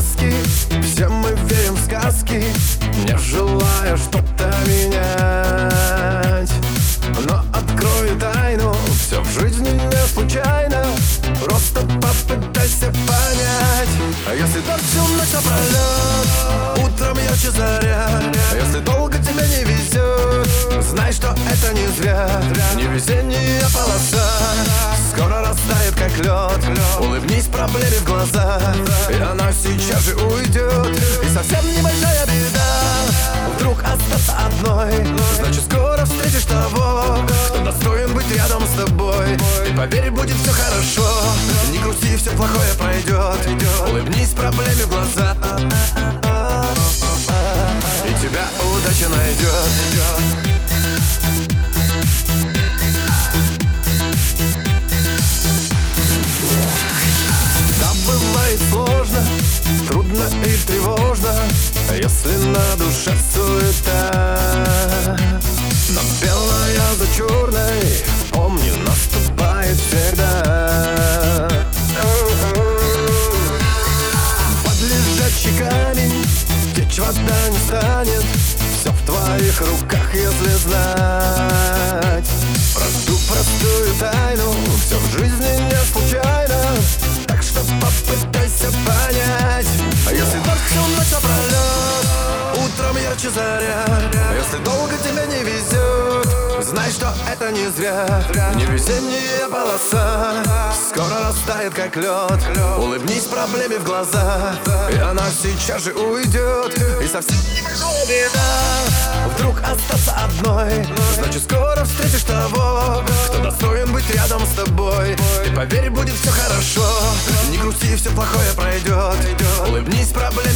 маски Все мы верим в сказки Не желая что-то менять. Но открою тайну Все в жизни не случайно. Просто попытайся понять А если так всю ночь напролет Утром ярче заря А если долго тебе не везет Знай, что это не зря. Не везение, а полоса Скоро растает, как лед Улыбнись проблеме в глаза И она сейчас же уйдет И совсем небольшая беда. Вдруг остаться одной Значит, скоро встретишь того Кто достоин быть рядом с тобой. И поверь, будет все хорошо. Не грусти, все плохое пройдет Улыбнись проблеме в глаза. И тебя удача найдет Если на душе суета. Но белая за черной Помни, наступает всегда. Под лежачий камень Течь вода не станет. Все в твоих руках, если знать. Про ту простую тайну Все в жизни Знай, что это не зря Не весенняя полоса. Скоро растает, как лед. Улыбнись проблеме в глаза И она сейчас же уйдет. И совсем не беда Вдруг остаться одной. Значит, скоро встретишь того Кто достоин быть рядом с тобой. И поверь, будет все хорошо. Не грусти, все плохое пройдет Улыбнись проблеме